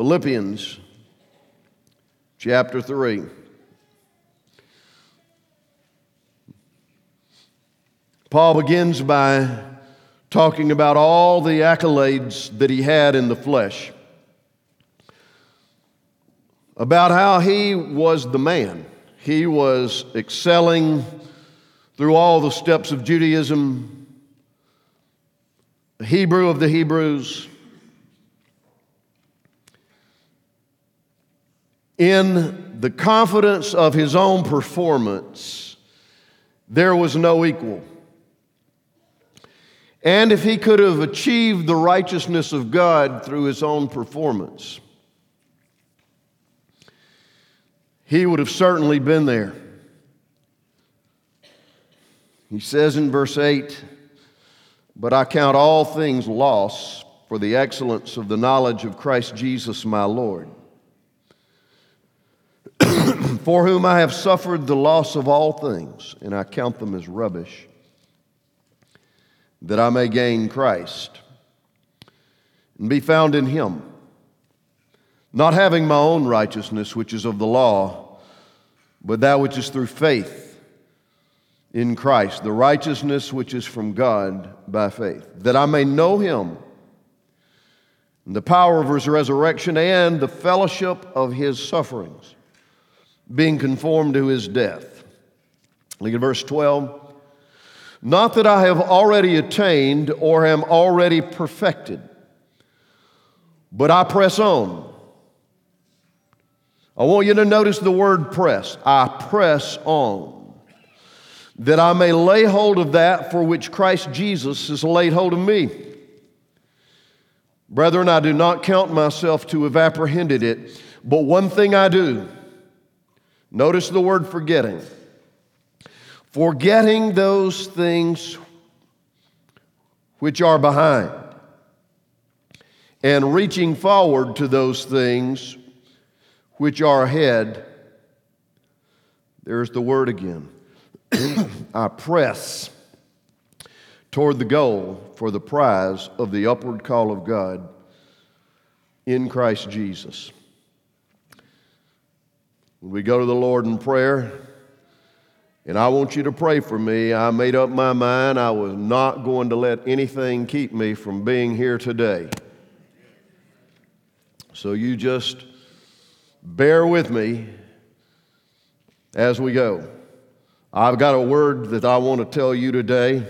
Philippians chapter 3. Paul begins by talking about all the accolades that he had in the flesh, about how he was the man. He was excelling through all the steps of Judaism, the Hebrew of the Hebrews. In the confidence of his own performance, there was no equal. And if he could have achieved the righteousness of God through his own performance, he would have certainly been there. He says in verse 8, But I count all things loss for the excellence of the knowledge of Christ Jesus my Lord, for whom I have suffered the loss of all things, and I count them as rubbish that I may gain Christ and be found in Him, not having my own righteousness, which is of the law, but that which is through faith in Christ, the righteousness which is from God by faith, that I may know Him and the power of His resurrection and the fellowship of His sufferings, being conformed to His death. Look at verse 12. Not that I have already attained or am already perfected, but I press on. I want you to notice the word press. I press on, that I may lay hold of that for which Christ Jesus has laid hold of me. Brethren, I do not count myself to have apprehended it, but one thing I do. Notice the word forgetting forgetting those things which are behind and reaching forward to those things which are ahead. There's the word again. I press toward the goal for the prize of the upward call of God in Christ Jesus. When we go to the Lord in prayer, and I want you to pray for me. I made up my mind I was not going to let anything keep me from being here today. So you just bear with me as we go. I've got a word that I want to tell you today,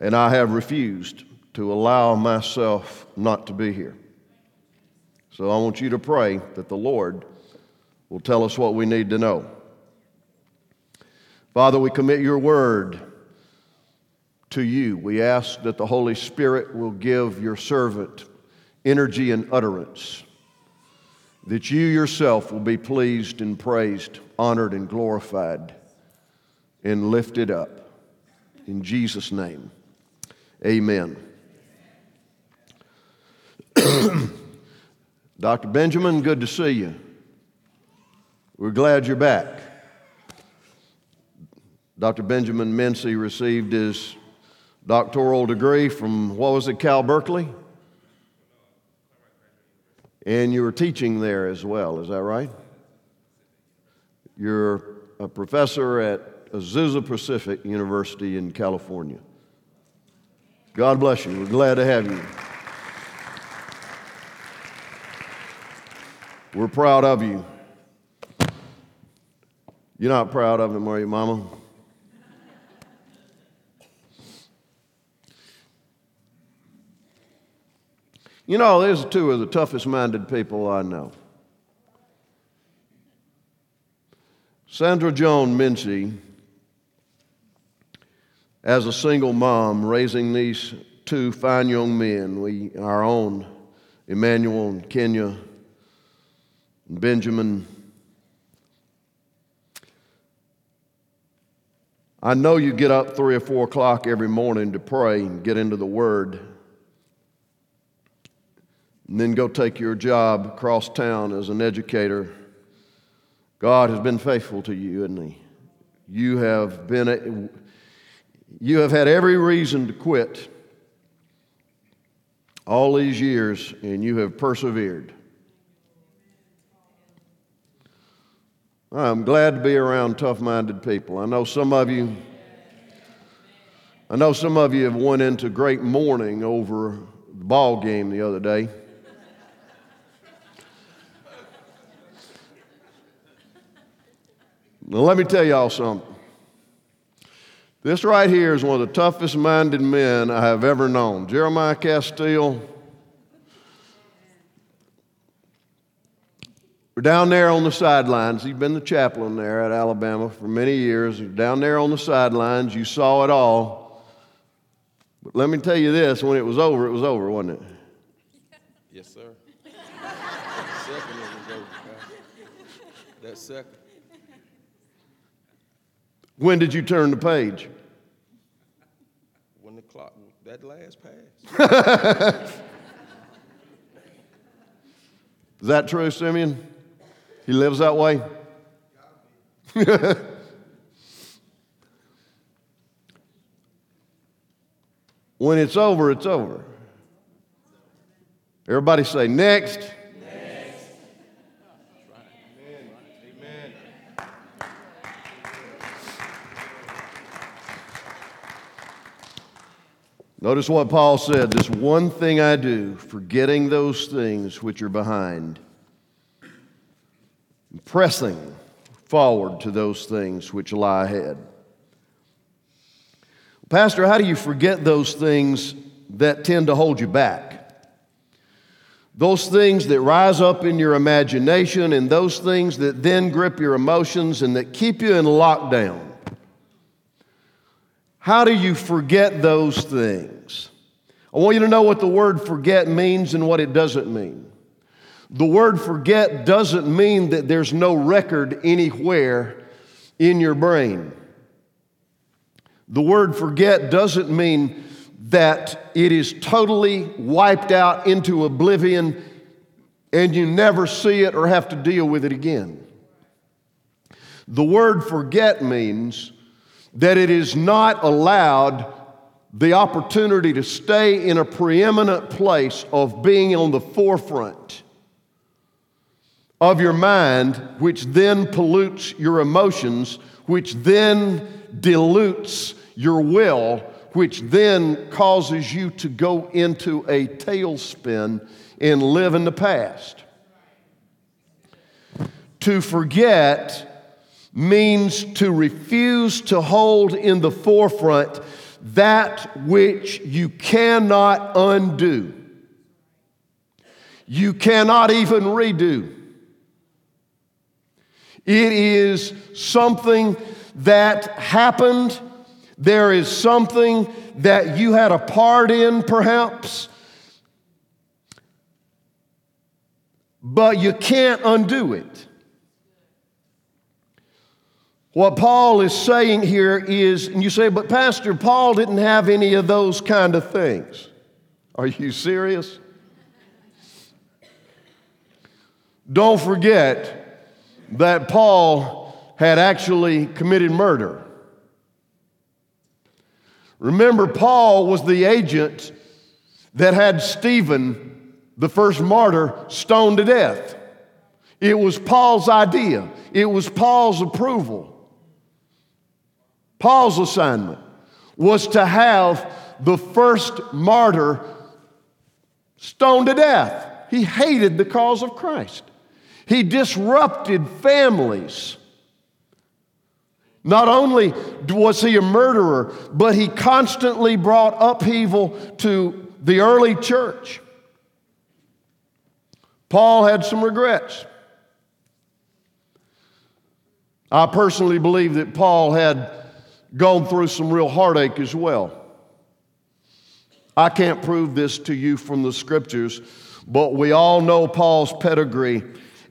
and I have refused to allow myself not to be here. So I want you to pray that the Lord will tell us what we need to know. Father, we commit your word to you. We ask that the Holy Spirit will give your servant energy and utterance, that you yourself will be pleased and praised, honored and glorified, and lifted up. In Jesus' name, amen. Dr. Benjamin, good to see you. We're glad you're back. Dr. Benjamin Mincy received his doctoral degree from, what was it, Cal Berkeley? And you were teaching there as well, is that right? You're a professor at Azusa Pacific University in California. God bless you. We're glad to have you. We're proud of you. You're not proud of him, are you, Mama? You know, these are two are the toughest minded people I know. Sandra Joan Mincy, as a single mom raising these two fine young men, we, our own Emmanuel and Kenya, and Benjamin. I know you get up three or four o'clock every morning to pray and get into the Word, and then go take your job across town as an educator. God has been faithful to you, and He? You have been, you have had every reason to quit all these years, and you have persevered. I'm glad to be around tough-minded people. I know some of you I know some of you have went into great mourning over the ball game the other day. now let me tell y'all something. This right here is one of the toughest minded men I have ever known. Jeremiah Castille. We're down there on the sidelines. He's been the chaplain there at Alabama for many years. Down there on the sidelines, you saw it all. But let me tell you this when it was over, it was over, wasn't it? Yes, sir. that second was over. That second. When did you turn the page? When the clock, that last pass. Is that true, Simeon? He lives that way? when it's over, it's over. Everybody say, next. Notice what Paul said this one thing I do, forgetting those things which are behind, pressing forward to those things which lie ahead. Pastor, how do you forget those things that tend to hold you back? Those things that rise up in your imagination and those things that then grip your emotions and that keep you in lockdown. How do you forget those things? I want you to know what the word forget means and what it doesn't mean. The word forget doesn't mean that there's no record anywhere in your brain. The word forget doesn't mean that it is totally wiped out into oblivion and you never see it or have to deal with it again. The word forget means that it is not allowed the opportunity to stay in a preeminent place of being on the forefront of your mind, which then pollutes your emotions, which then dilutes your will, which then causes you to go into a tailspin and live in the past. To forget means to refuse to hold in the forefront that which you cannot undo. You cannot even redo. It is something that happened. There is something that you had a part in, perhaps, but you can't undo it. What Paul is saying here is, and you say, but Pastor, Paul didn't have any of those kind of things. Are you serious? Don't forget that Paul had actually committed murder. Remember, Paul was the agent that had Stephen, the first martyr, stoned to death. It was Paul's idea, it was Paul's approval. Paul's assignment was to have the first martyr stoned to death. He hated the cause of Christ. He disrupted families. Not only was he a murderer, but he constantly brought upheaval to the early church. Paul had some regrets. I personally believe that Paul had gone through some real heartache as well. I can't prove this to you from the scriptures, but we all know Paul's pedigree,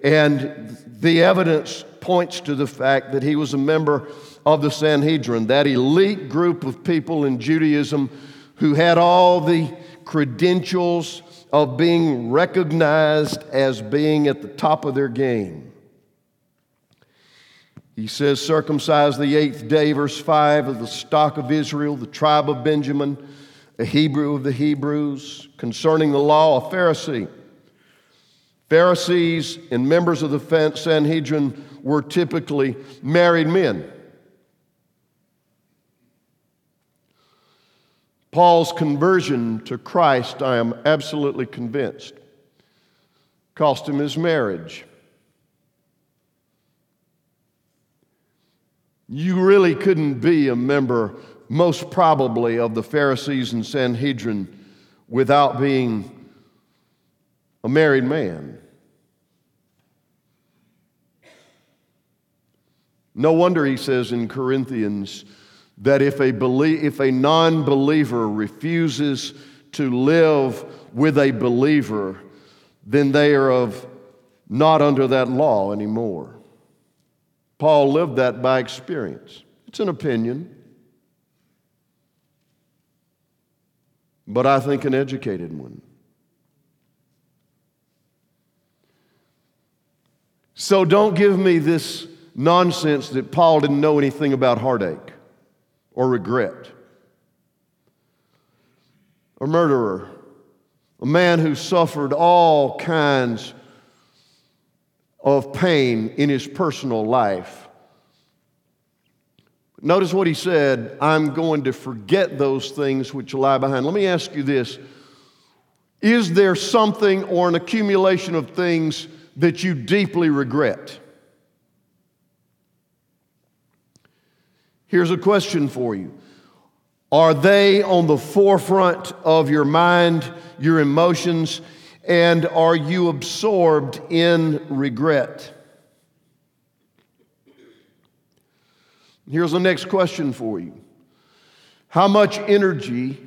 And the evidence points to the fact that he was a member of the Sanhedrin, that elite group of people in Judaism who had all the credentials of being recognized as being at the top of their game. He says, circumcised the eighth day, verse 5, of the stock of Israel, the tribe of Benjamin, a Hebrew of the Hebrews, concerning the law, a Pharisee. Pharisees and members of the Sanhedrin were typically married men. Paul's conversion to Christ, I am absolutely convinced, cost him his marriage. You really couldn't be a member, most probably, of the Pharisees and Sanhedrin without being a married man. No wonder he says in Corinthians that if a, belie- if a non believer refuses to live with a believer, then they are of not under that law anymore. Paul lived that by experience. It's an opinion, but I think an educated one. So don't give me this nonsense that Paul didn't know anything about heartache or regret. A murderer, a man who suffered all kinds of pain in his personal life. Notice what he said I'm going to forget those things which lie behind. Let me ask you this Is there something or an accumulation of things that you deeply regret? Here's a question for you Are they on the forefront of your mind, your emotions, and are you absorbed in regret? Here's the next question for you How much energy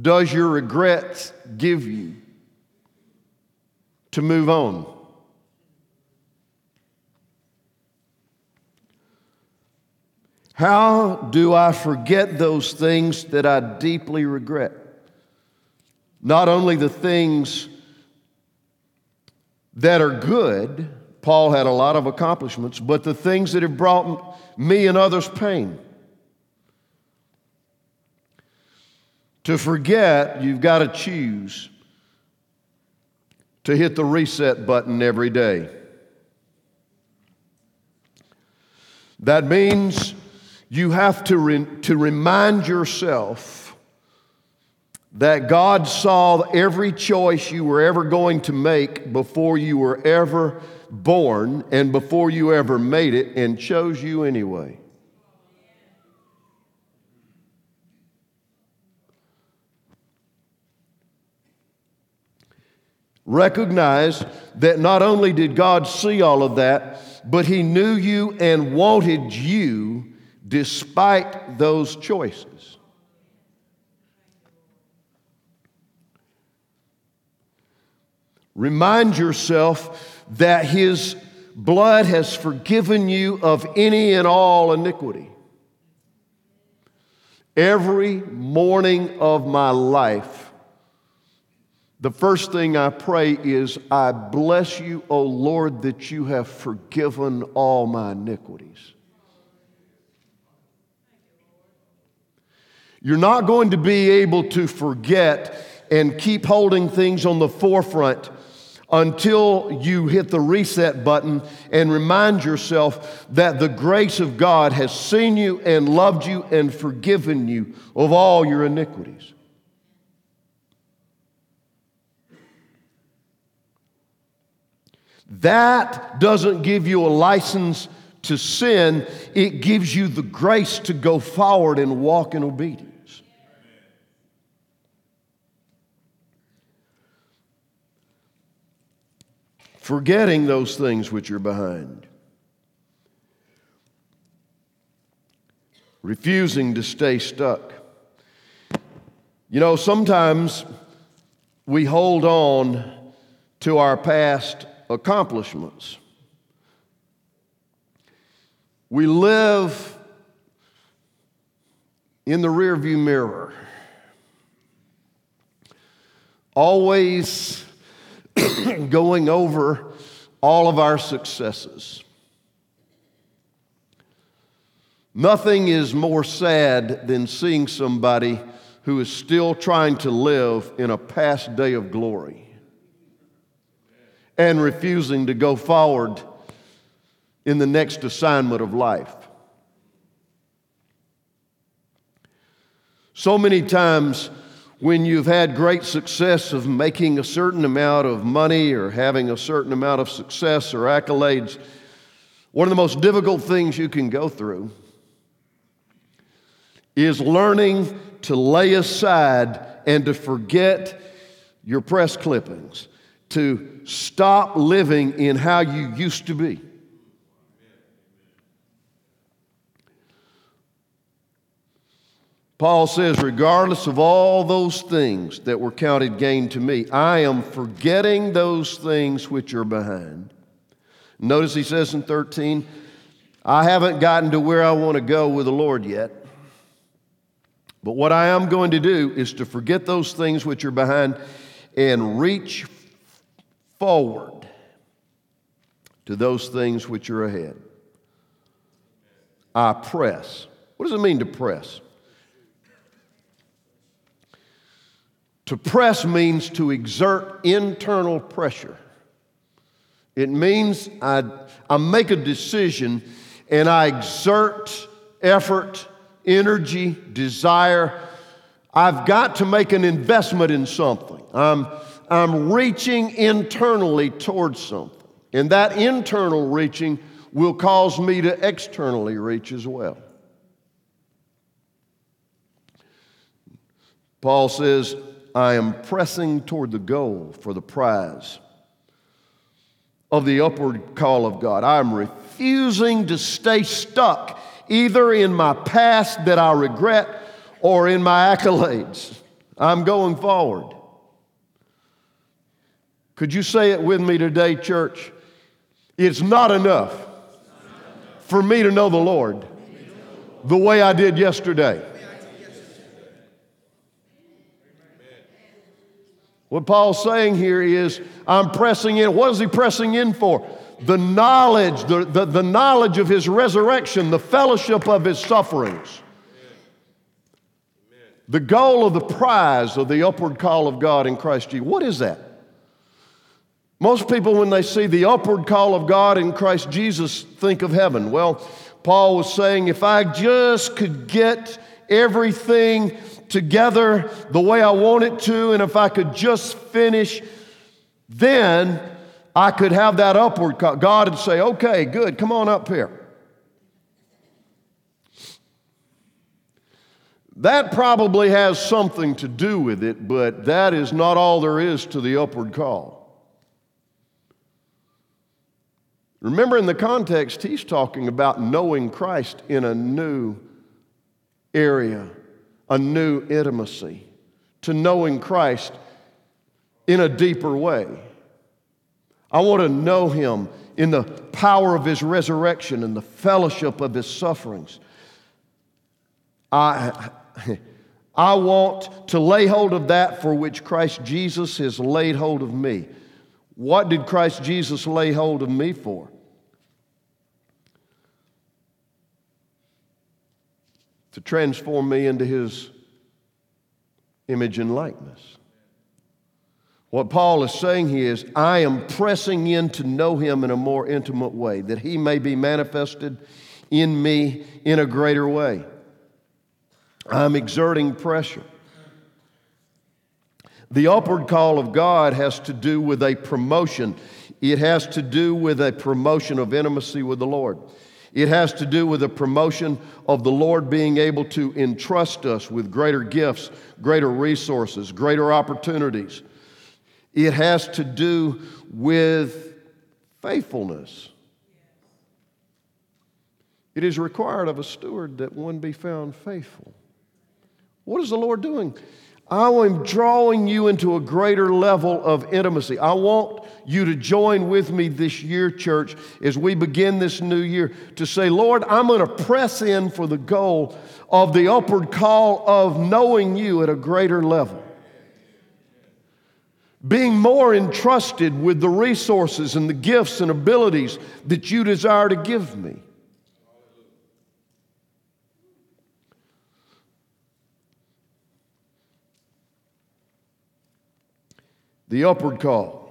does your regret give you to move on? How do I forget those things that I deeply regret? Not only the things that are good, Paul had a lot of accomplishments, but the things that have brought me and others pain. To forget, you've got to choose to hit the reset button every day. That means you have to, re- to remind yourself that God saw every choice you were ever going to make before you were ever born and before you ever made it and chose you anyway. Recognize that not only did God see all of that, but He knew you and wanted you despite those choices. Remind yourself that His blood has forgiven you of any and all iniquity. Every morning of my life, the first thing I pray is, I bless you, O Lord, that you have forgiven all my iniquities. You're not going to be able to forget and keep holding things on the forefront until you hit the reset button and remind yourself that the grace of God has seen you and loved you and forgiven you of all your iniquities. That doesn't give you a license to sin, it gives you the grace to go forward and walk in obedience. forgetting those things which are behind, refusing to stay stuck. You know, sometimes we hold on to our past accomplishments. We live in the rearview mirror, always going over all of our successes. Nothing is more sad than seeing somebody who is still trying to live in a past day of glory and refusing to go forward in the next assignment of life. So many times, when you've had great success of making a certain amount of money or having a certain amount of success or accolades, one of the most difficult things you can go through is learning to lay aside and to forget your press clippings, to stop living in how you used to be. Paul says, regardless of all those things that were counted gain to me, I am forgetting those things which are behind. Notice he says in 13, I haven't gotten to where I want to go with the Lord yet. But what I am going to do is to forget those things which are behind and reach forward to those things which are ahead. I press. What does it mean to press? To press means to exert internal pressure. It means I, I make a decision and I exert effort energy, desire. I've got to make an investment in something. I'm, I'm reaching internally towards something. And that internal reaching will cause me to externally reach as well. Paul says, I am pressing toward the goal for the prize of the upward call of God. I am refusing to stay stuck either in my past that I regret or in my accolades. I'm going forward. Could you say it with me today, church? It's not enough for me to know the Lord the way I did yesterday. What Paul's saying here is, I'm pressing in. What is he pressing in for? the knowledge, the, the, the knowledge of his resurrection, the fellowship of his sufferings. The goal of the prize of the upward call of God in Christ Jesus. What is that? Most people, when they see the upward call of God in Christ Jesus, think of heaven. Well, Paul was saying, if I just could get everything together the way I want it to, and if I could just finish, then I could have that upward call. God would say, okay, good, come on up here. That probably has something to do with it, but that is not all there is to the upward call. Remember, in the context, he's talking about knowing Christ in a new area, a new intimacy, to knowing Christ in a deeper way. I want to know him in the power of his resurrection and the fellowship of his sufferings. I, I want to lay hold of that for which Christ Jesus has laid hold of me. What did Christ Jesus lay hold of me for? To transform me into his image and likeness. What Paul is saying here is, I am pressing in to know him in a more intimate way, that he may be manifested in me in a greater way. I'm exerting pressure. The upward call of God has to do with a promotion. It has to do with a promotion of intimacy with the Lord. It has to do with a promotion of the Lord being able to entrust us with greater gifts, greater resources, greater opportunities it has to do with faithfulness. It is required of a steward that one be found faithful. What is the Lord doing? I am drawing you into a greater level of intimacy. I want you to join with me this year, church, as we begin this new year to say, Lord, I'm going to press in for the goal of the upward call of knowing you at a greater level. Being more entrusted with the resources and the gifts and abilities that you desire to give me. The upward call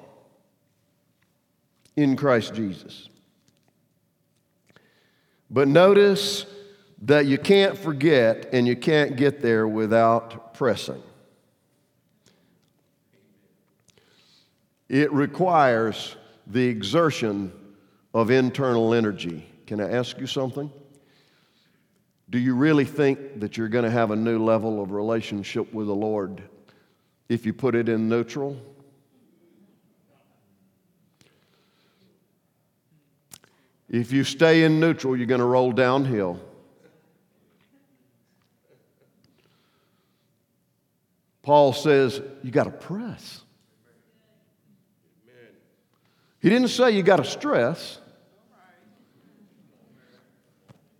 in Christ Jesus. But notice that you can't forget and you can't get there without pressing. It requires the exertion of internal energy. Can I ask you something? Do you really think that you're going to have a new level of relationship with the Lord if you put it in neutral? If you stay in neutral, you're going to roll downhill. Paul says, you got to press. He didn't say you got to stress.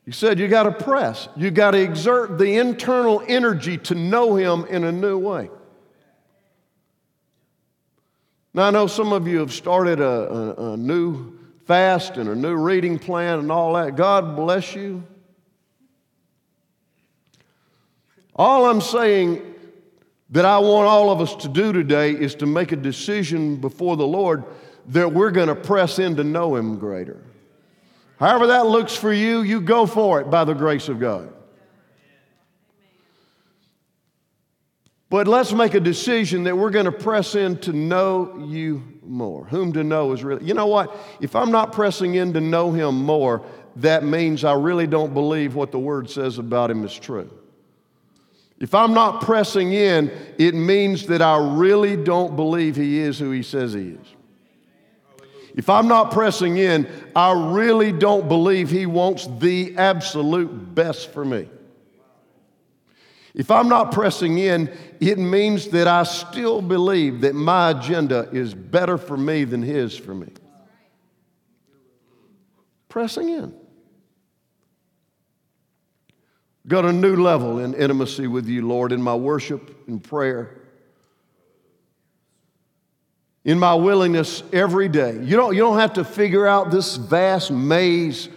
He said you got to press. You got to exert the internal energy to know Him in a new way. Now, I know some of you have started a, a, a new fast and a new reading plan and all that. God bless you. All I'm saying that I want all of us to do today is to make a decision before the Lord that we're going to press in to know Him greater. However, that looks for you, you go for it by the grace of God. But let's make a decision that we're going to press in to know you more. Whom to know is really, you know what? If I'm not pressing in to know him more, that means I really don't believe what the word says about him is true. If I'm not pressing in, it means that I really don't believe he is who he says he is. If I'm not pressing in, I really don't believe he wants the absolute best for me. If I'm not pressing in, it means that I still believe that my agenda is better for me than his for me. Pressing in. Got a new level in intimacy with you, Lord, in my worship and prayer. In my willingness every day. You don't, you don't have to figure out this vast maze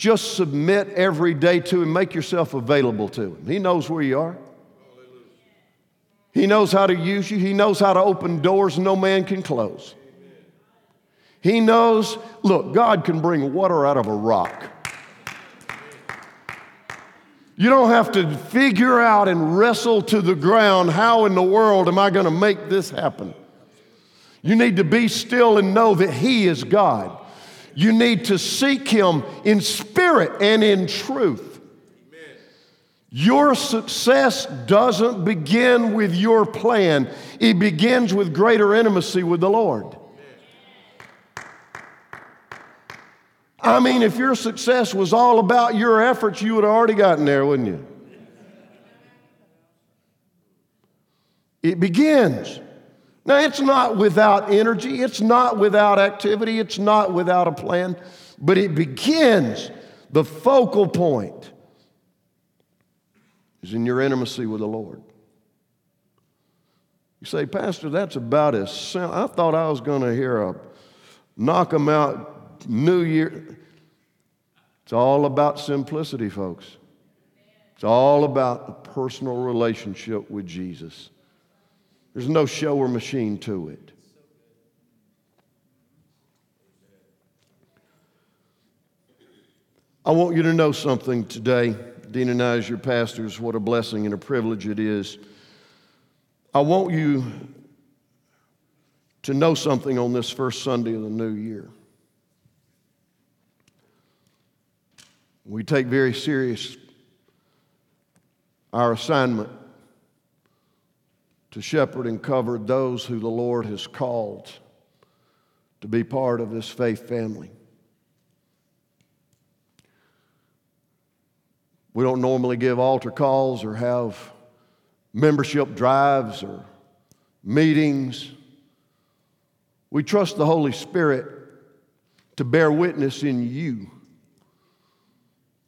just submit every day to Him. Make yourself available to Him. He knows where you are. He knows how to use you. He knows how to open doors no man can close. He knows, look, God can bring water out of a rock. You don't have to figure out and wrestle to the ground how in the world am I going to make this happen? You need to be still and know that He is God. You need to seek Him in spirit and in truth. Your success doesn't begin with your plan, it begins with greater intimacy with the Lord. I mean, if your success was all about your efforts, you would have already gotten there, wouldn't you? It begins now, it's not without energy, it's not without activity, it's not without a plan, but it begins, the focal point is in your intimacy with the Lord. You say, Pastor, that's about as simple. I thought I was going to hear a knock knock 'em out New Year. It's all about simplicity, folks. It's all about a personal relationship with Jesus. There's no show or machine to it. I want you to know something today. Dean and I, as your pastors, what a blessing and a privilege it is. I want you to know something on this first Sunday of the new year. We take very serious our assignment to shepherd and cover those who the Lord has called to be part of this faith family. We don't normally give altar calls or have membership drives or meetings. We trust the Holy Spirit to bear witness in you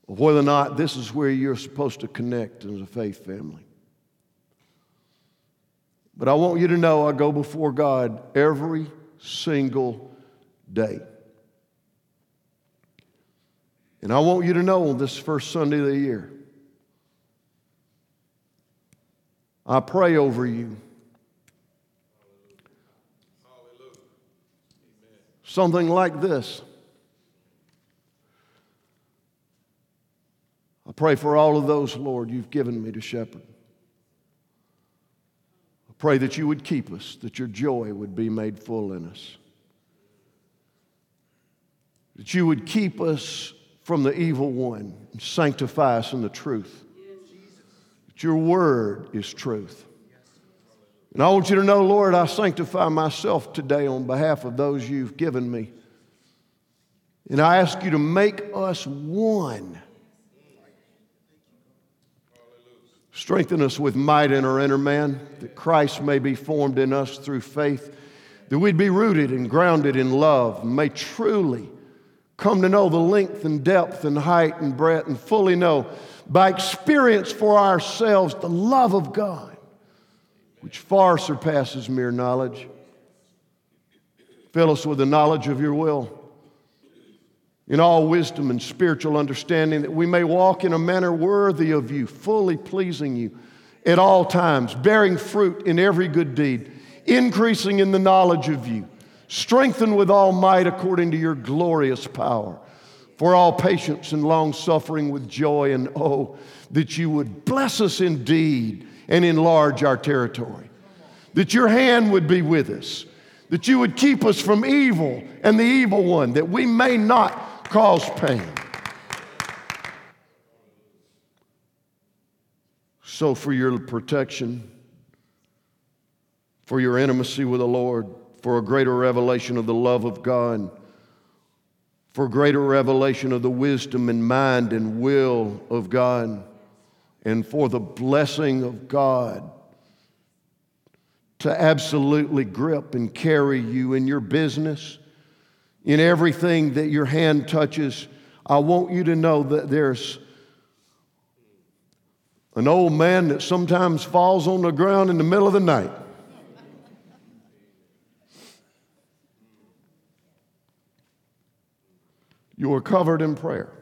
of whether or not this is where you're supposed to connect as a faith family. But I want you to know I go before God every single day. And I want you to know on this first Sunday of the year, I pray over you. Something like this. I pray for all of those, Lord, you've given me to shepherd. Pray that you would keep us, that your joy would be made full in us, that you would keep us from the evil one and sanctify us in the truth. That your word is truth. And I want you to know, Lord, I sanctify myself today on behalf of those you've given me. And I ask you to make us one. Strengthen us with might in our inner man, that Christ may be formed in us through faith, that we'd be rooted and grounded in love, and may truly come to know the length and depth and height and breadth, and fully know by experience for ourselves the love of God, which far surpasses mere knowledge. Fill us with the knowledge of your will in all wisdom and spiritual understanding, that we may walk in a manner worthy of you, fully pleasing you at all times, bearing fruit in every good deed, increasing in the knowledge of you, strengthened with all might according to your glorious power, for all patience and long suffering with joy, and oh, that you would bless us indeed and enlarge our territory, that your hand would be with us. That you would keep us from evil and the evil one, that we may not cause pain. So, for your protection, for your intimacy with the Lord, for a greater revelation of the love of God, for greater revelation of the wisdom and mind and will of God, and for the blessing of God to absolutely grip and carry you in your business, in everything that your hand touches. I want you to know that there's an old man that sometimes falls on the ground in the middle of the night. You are covered in prayer.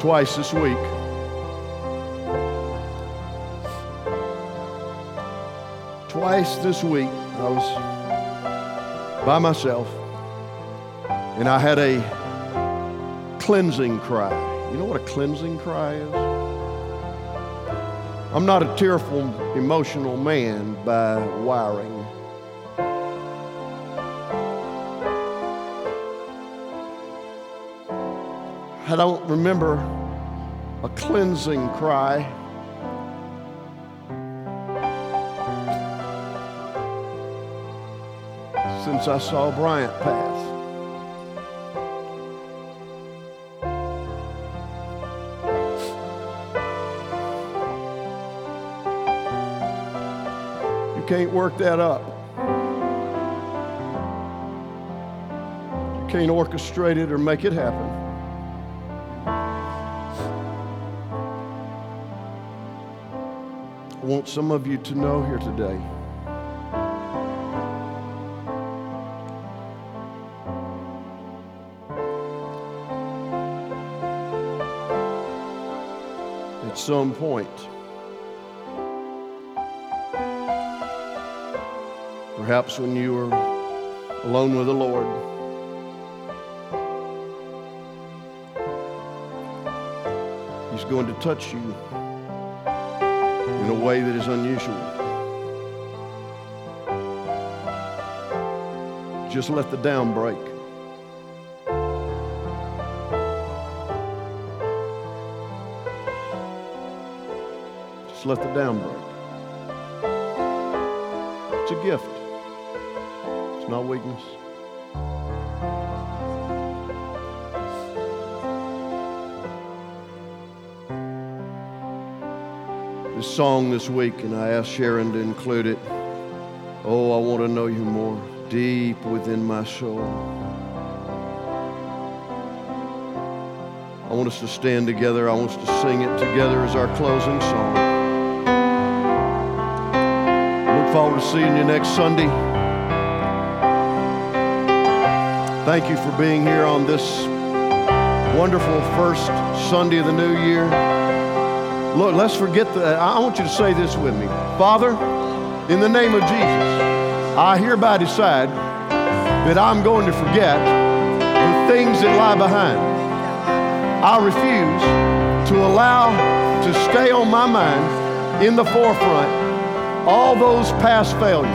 Twice this week. Twice this week, I was by myself and I had a cleansing cry. You know what a cleansing cry is? I'm not a tearful, emotional man by wiring. I don't remember a cleansing cry. I saw Bryant pass. You can't work that up. You can't orchestrate it or make it happen. I want some of you to know here today. At some point, perhaps when you were alone with the Lord, He's going to touch you in a way that is unusual. Just let the down break. let the dam break. It's a gift, it's not weakness. This song this week, and I asked Sharon to include it. Oh, I want to know you more, deep within my soul. I want us to stand together. I want us to sing it together as our closing song. Forward to seeing you next Sunday. Thank you for being here on this wonderful first Sunday of the new year. Look, let's forget that. I want you to say this with me Father, in the name of Jesus, I hereby decide that I'm going to forget the things that lie behind. I refuse to allow to stay on my mind in the forefront all those past failures.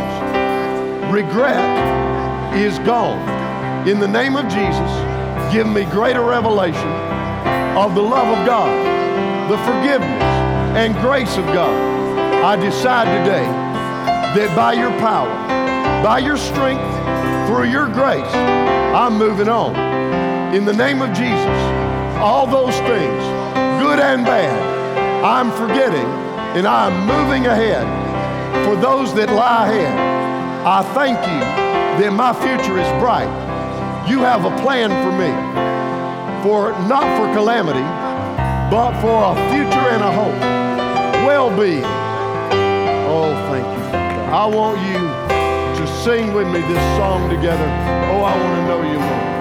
Regret is gone. In the name of Jesus, give me greater revelation of the love of God, the forgiveness and grace of God. I decide today that by your power, by your strength, through your grace, I'm moving on. In the name of Jesus, all those things, good and bad, I'm forgetting and I'm moving ahead for those that lie ahead. I thank you that my future is bright. You have a plan for me, for not for calamity, but for a future and a hope, well being. Oh, thank you. I want you to sing with me this song together. Oh, I want to know you more.